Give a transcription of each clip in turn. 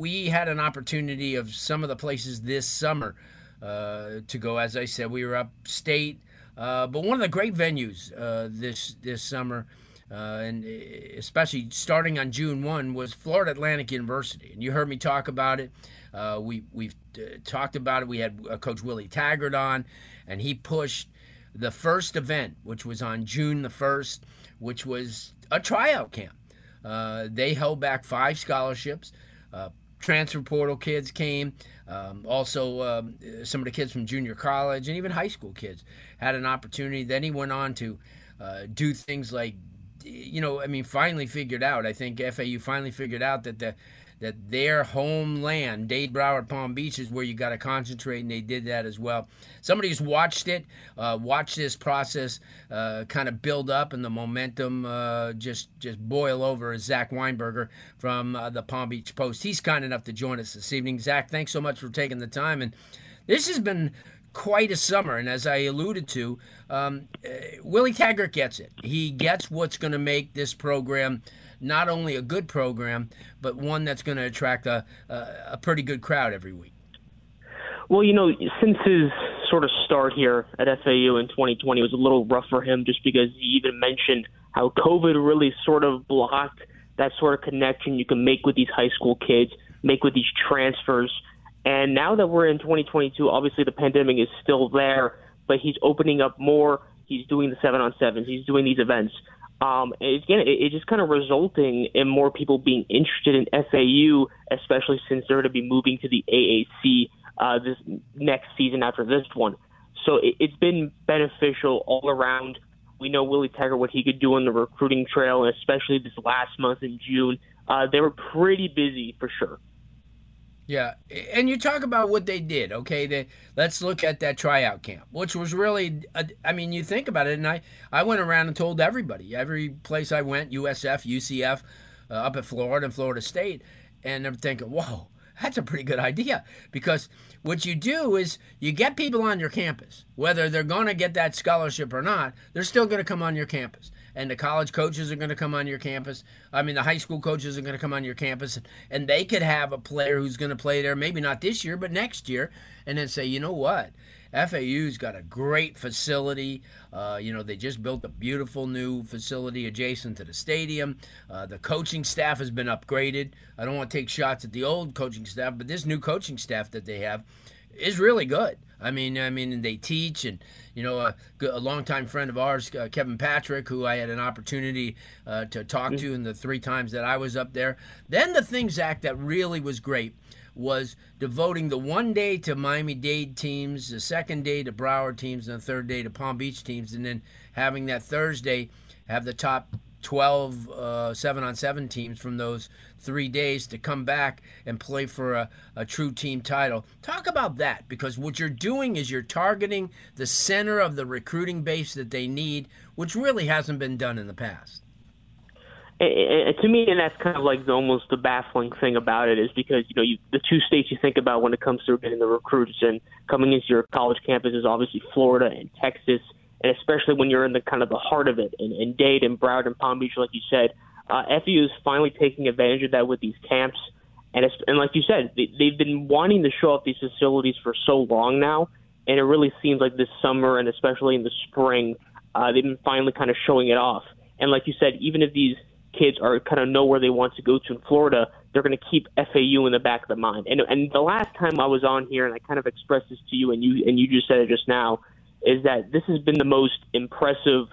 We had an opportunity of some of the places this summer uh, to go. As I said, we were upstate, uh, but one of the great venues uh, this this summer, uh, and especially starting on June one, was Florida Atlantic University. And you heard me talk about it. Uh, we we've uh, talked about it. We had Coach Willie Taggart on, and he pushed the first event, which was on June the 1st, which was a tryout camp. Uh, they held back five scholarships. Uh, transfer portal kids came. Um, also, um, some of the kids from junior college and even high school kids had an opportunity. Then he went on to uh, do things like, you know, I mean, finally figured out. I think FAU finally figured out that the that their homeland, Dade, Broward, Palm Beach, is where you got to concentrate, and they did that as well. Somebody who's watched it, uh, watched this process uh, kind of build up, and the momentum uh, just just boil over. Is Zach Weinberger from uh, the Palm Beach Post? He's kind enough to join us this evening. Zach, thanks so much for taking the time, and this has been quite a summer. And as I alluded to, um, uh, Willie Taggart gets it. He gets what's going to make this program not only a good program, but one that's going to attract a, a, pretty good crowd every week. Well, you know, since his sort of start here at FAU in 2020 was a little rough for him just because he even mentioned how COVID really sort of blocked that sort of connection you can make with these high school kids, make with these transfers. And now that we're in 2022, obviously the pandemic is still there, but he's opening up more. He's doing the seven on sevens. He's doing these events. Um, again, it, it's just kind of resulting in more people being interested in FAU, especially since they're going to be moving to the AAC uh, this next season after this one. So it, it's been beneficial all around. We know Willie Taggart what he could do on the recruiting trail, and especially this last month in June, uh, they were pretty busy for sure. Yeah, and you talk about what they did. Okay, they, let's look at that tryout camp, which was really, uh, I mean, you think about it, and I, I went around and told everybody, every place I went, USF, UCF, uh, up at Florida and Florida State, and I'm thinking, whoa, that's a pretty good idea because what you do is you get people on your campus, whether they're going to get that scholarship or not, they're still going to come on your campus and the college coaches are going to come on your campus. I mean, the high school coaches are going to come on your campus, and they could have a player who's going to play there, maybe not this year, but next year, and then say, you know what? FAU's got a great facility. Uh, you know, they just built a beautiful new facility adjacent to the stadium. Uh, the coaching staff has been upgraded. I don't want to take shots at the old coaching staff, but this new coaching staff that they have is really good. I mean, I mean, they teach, and you know, a, a longtime friend of ours, uh, Kevin Patrick, who I had an opportunity uh, to talk to in the three times that I was up there. Then the thing, Zach, that really was great was devoting the one day to Miami Dade teams, the second day to Broward teams, and the third day to Palm Beach teams, and then having that Thursday have the top 12 uh, seven on seven teams from those three days to come back and play for a, a true team title. Talk about that because what you're doing is you're targeting the center of the recruiting base that they need, which really hasn't been done in the past. To me, and that's kind of like the, almost the baffling thing about it is because you know you, the two states you think about when it comes to getting the recruits and coming into your college campus is obviously Florida and Texas and especially when you're in the kind of the heart of it, and, and Dade and Broward and Palm Beach, like you said, uh, FU is finally taking advantage of that with these camps. And, it's, and like you said, they, they've been wanting to show off these facilities for so long now, and it really seems like this summer and especially in the spring, uh, they've been finally kind of showing it off. And like you said, even if these kids are kind of know where they want to go to in Florida, they're going to keep FAU in the back of the mind. And and the last time I was on here, and I kind of expressed this to you, and you and you just said it just now, is that this has been the most impressive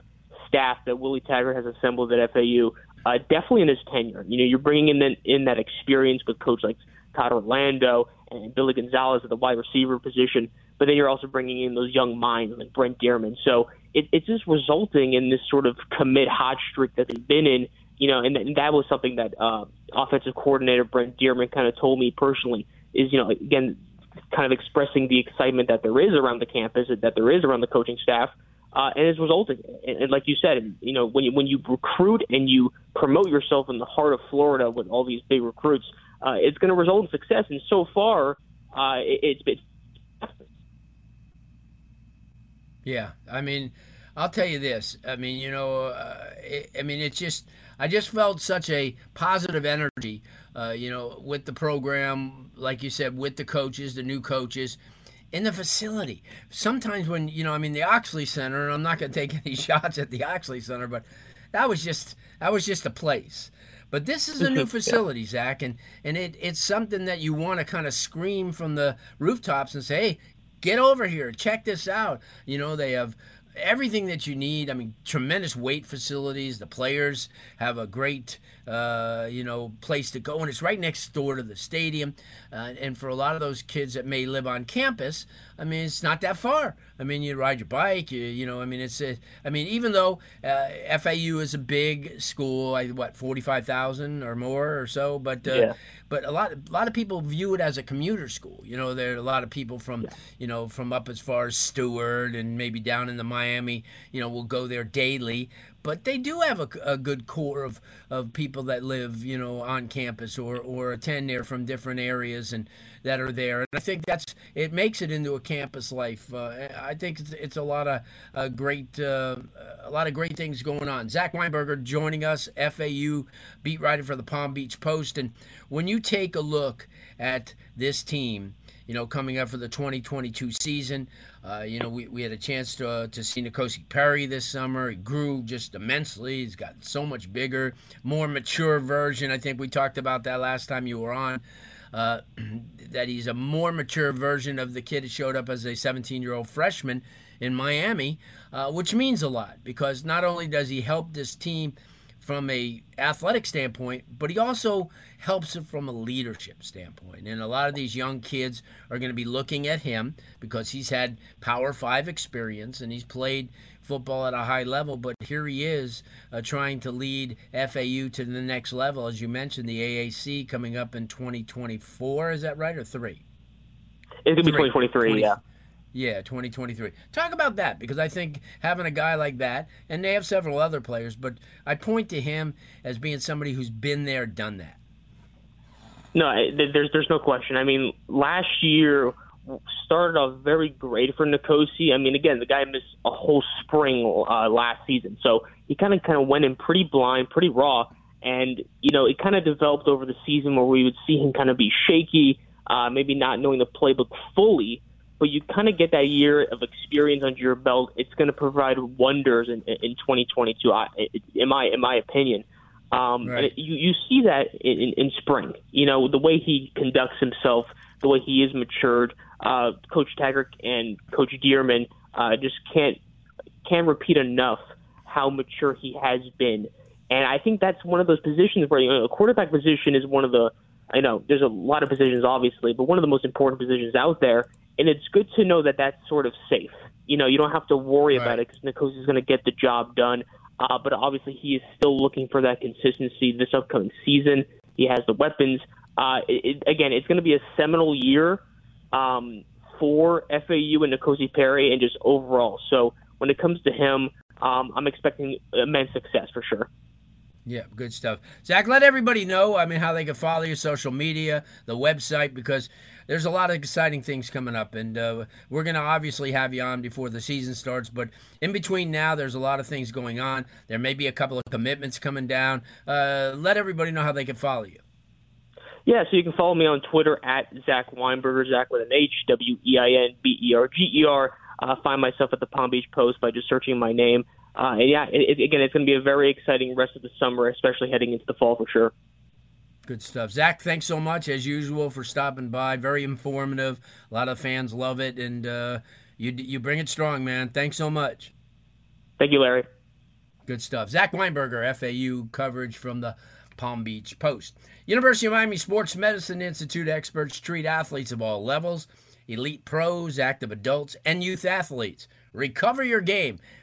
staff that Willie Taggart has assembled at FAU, uh, definitely in his tenure. You know, you're bringing in, the, in that experience with coach like Todd Orlando and Billy Gonzales at the wide receiver position, but then you're also bringing in those young minds like Brent Dearmon. So it, it's just resulting in this sort of commit hot streak that they've been in. You know, and, and that was something that uh, offensive coordinator Brent Dearmon kind of told me personally is you know again kind of expressing the excitement that there is around the campus, that there is around the coaching staff, uh, and it's resulting. And, and like you said, you know when you when you recruit and you promote yourself in the heart of Florida with all these big recruits, uh, it's going to result in success. And so far, uh, it, it's been. Yeah, I mean, I'll tell you this. I mean, you know, uh, it, I mean, it's just I just felt such a positive energy, uh, you know, with the program, like you said, with the coaches, the new coaches, in the facility. Sometimes when you know, I mean, the Oxley Center, and I'm not going to take any shots at the Oxley Center, but that was just that was just a place. But this is a new facility. Zach, and, and it, it's something that you want to kind of scream from the rooftops and say, hey, get over here, check this out. You know, they have everything that you need. I mean, tremendous weight facilities. The players have a great, uh, you know, place to go, and it's right next door to the stadium. Uh, and for a lot of those kids that may live on campus, I mean, it's not that far. I mean, you ride your bike. You, you know, I mean, it's. A, I mean, even though uh, FAU is a big school, I, what forty five thousand or more or so, but uh, yeah. but a lot a lot of people view it as a commuter school. You know, there are a lot of people from yeah. you know from up as far as Stuart and maybe down in the Miami. You know, will go there daily but they do have a, a, good core of, of people that live, you know, on campus or, or attend there from different areas and that are there. And I think that's it makes it into a campus life. Uh, I think it's, it's, a lot of uh, great uh, a lot of great things going on. Zach Weinberger joining us, FAU beat writer for the Palm Beach Post. And when you take a look at this team, you know, coming up for the 2022 season. Uh, you know, we, we had a chance to, uh, to see N'Kosi Perry this summer. He grew just immensely. He's got so much bigger, more mature version. I think we talked about that last time you were on. Uh, that he's a more mature version of the kid who showed up as a 17 year old freshman in Miami, uh, which means a lot because not only does he help this team from a athletic standpoint, but he also helps it from a leadership standpoint. And a lot of these young kids are going to be looking at him because he's had Power Five experience and he's played football at a high level. But here he is uh, trying to lead FAU to the next level, as you mentioned, the AAC coming up in 2024. Is that right or three? It's going to be 2023. 20, yeah. Yeah, 2023. Talk about that because I think having a guy like that, and they have several other players, but I point to him as being somebody who's been there, done that. No, there's there's no question. I mean, last year started off very great for N'Kosi. I mean, again, the guy missed a whole spring uh, last season, so he kind of kind of went in pretty blind, pretty raw, and you know, it kind of developed over the season where we would see him kind of be shaky, uh, maybe not knowing the playbook fully but you kind of get that year of experience under your belt. It's going to provide wonders in, in 2022, in my in my opinion. Um, right. and it, you you see that in, in spring. You know the way he conducts himself, the way he is matured. Uh, Coach Taggart and Coach Dearmon uh, just can't can't repeat enough how mature he has been. And I think that's one of those positions where you know, a quarterback position is one of the I know there's a lot of positions obviously, but one of the most important positions out there and it's good to know that that's sort of safe. You know, you don't have to worry right. about it because N'Kosi is going to get the job done. Uh, but obviously, he is still looking for that consistency this upcoming season. He has the weapons. Uh, it, it, again, it's going to be a seminal year um, for FAU and N'Kosi Perry and just overall. So when it comes to him, um, I'm expecting immense success for sure. Yeah, good stuff. Zach, let everybody know, I mean, how they can follow your social media, the website, because there's a lot of exciting things coming up. And uh, we're going to obviously have you on before the season starts. But in between now, there's a lot of things going on. There may be a couple of commitments coming down. Uh, let everybody know how they can follow you. Yeah, so you can follow me on Twitter at Zach Weinberger, Zach with an H, W E I N B E R G E R. Uh, find myself at the Palm Beach Post by just searching my name. Uh, yeah, it, it, again, it's going to be a very exciting rest of the summer, especially heading into the fall for sure. Good stuff. Zach, thanks so much, as usual, for stopping by. Very informative. A lot of fans love it, and uh, you, you bring it strong, man. Thanks so much. Thank you, Larry. Good stuff. Zach Weinberger, FAU coverage from the Palm Beach Post. University of Miami Sports Medicine Institute experts treat athletes of all levels elite pros, active adults, and youth athletes. Recover your game.